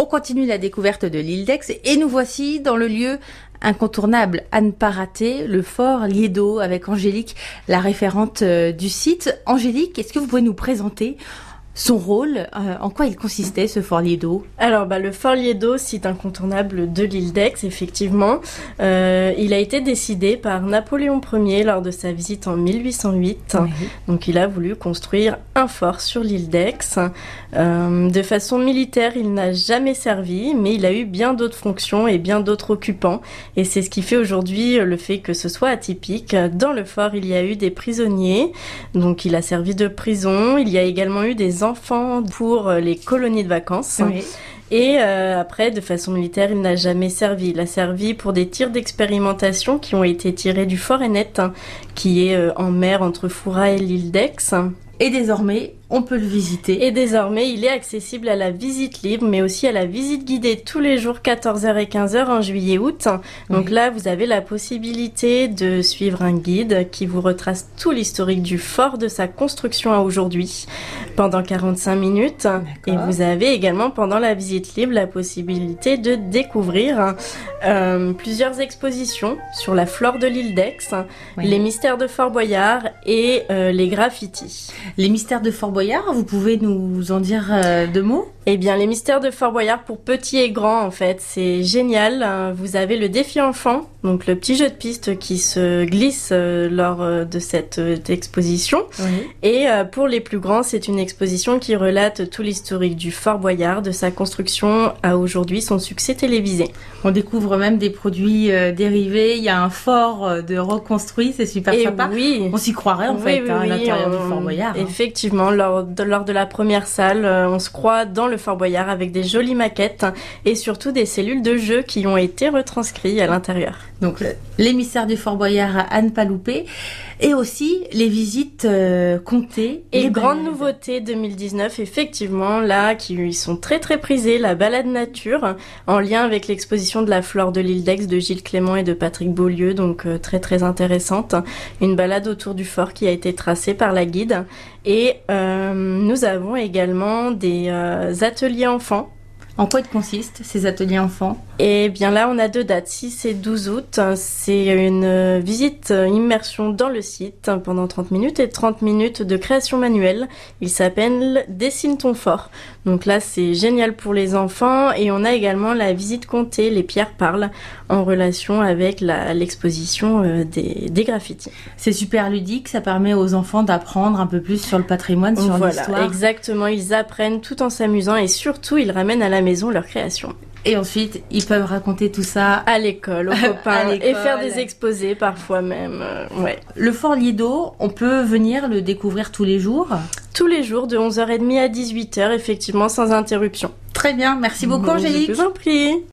On continue la découverte de l'île d'Aix et nous voici dans le lieu incontournable à ne pas rater, le fort Liedo avec Angélique, la référente euh, du site. Angélique, est-ce que vous pouvez nous présenter son rôle, euh, en quoi il consistait ce Fort Liedo? Alors bah, le Fort Liedo, site incontournable de l'île d'Aix, effectivement, euh, il a été décidé par Napoléon Ier lors de sa visite en 1808. Donc il a voulu construire un fort sur l'île d'Aix. Euh, de façon militaire, il n'a jamais servi, mais il a eu bien d'autres fonctions et bien d'autres occupants. Et c'est ce qui fait aujourd'hui le fait que ce soit atypique. Dans le fort, il y a eu des prisonniers, donc il a servi de prison. Il y a également eu des enfants pour les colonies de vacances. Et euh, après, de façon militaire, il n'a jamais servi. Il a servi pour des tirs d'expérimentation qui ont été tirés du Fort Ennet, hein, qui est euh, en mer entre Foura et l'île d'Aix. Et désormais, on peut le visiter. Et désormais, il est accessible à la visite libre, mais aussi à la visite guidée tous les jours 14h et 15h en juillet-août. Donc là, vous avez la possibilité de suivre un guide qui vous retrace tout l'historique du fort de sa construction à aujourd'hui pendant 45 minutes. Et vous avez également pendant la visite libre la possibilité de découvrir euh, plusieurs expositions sur la flore de l'île d'Aix, les mystères de Fort Boyard et euh, les graffitis. Les mystères de Fort Boyard vous pouvez nous en dire euh, deux mots? Eh bien, les mystères de Fort Boyard pour petits et grands, en fait, c'est génial. Euh, vous avez le défi enfant, donc le petit jeu de piste qui se glisse euh, lors de cette exposition. Et pour les plus grands, c'est une exposition qui relate tout l'historique du Fort Boyard, de sa construction à aujourd'hui son succès télévisé. On découvre même des produits dérivés. Il y a un fort de reconstruit, c'est super et sympa. Oui. On s'y croirait en fait hein, à l'intérieur du Fort Boyard. Hein. Effectivement, lors de, la première salle, euh, on se croit dans le Fort Boyard avec des jolies maquettes et surtout des cellules de jeu qui ont été retranscrites à l'intérieur. Donc l'émissaire du Fort Boyard à Anne Paloupé et aussi les visites euh, comptées. Et grande nouveauté 2019, effectivement, là, qui sont très très prisées, la balade nature, en lien avec l'exposition de la flore de l'île d'Aix de Gilles Clément et de Patrick Beaulieu, donc euh, très très intéressante. Une balade autour du fort qui a été tracée par la guide. Et euh, nous avons également des ateliers enfants en quoi ils consistent ces ateliers enfants? Eh bien là, on a deux dates, 6 et 12 août. C'est une visite immersion dans le site pendant 30 minutes et 30 minutes de création manuelle. Il s'appelle Dessine ton fort. Donc là, c'est génial pour les enfants et on a également la visite comptée, les pierres parlent, en relation avec l'exposition euh, des, des graffitis. C'est super ludique, ça permet aux enfants d'apprendre un peu plus sur le patrimoine, sur l'histoire. Voilà, exactement, ils apprennent tout en s'amusant et surtout, ils ramènent à la maison leur création. Et ensuite, ils peuvent raconter tout ça à l'école, aux copains, et faire des exposés parfois même. Euh, ouais. Le Fort Lido, on peut venir le découvrir tous les jours Tous les jours, de 11h30 à 18h, effectivement, sans interruption. Très bien, merci beaucoup Angélique. Je vous en prie.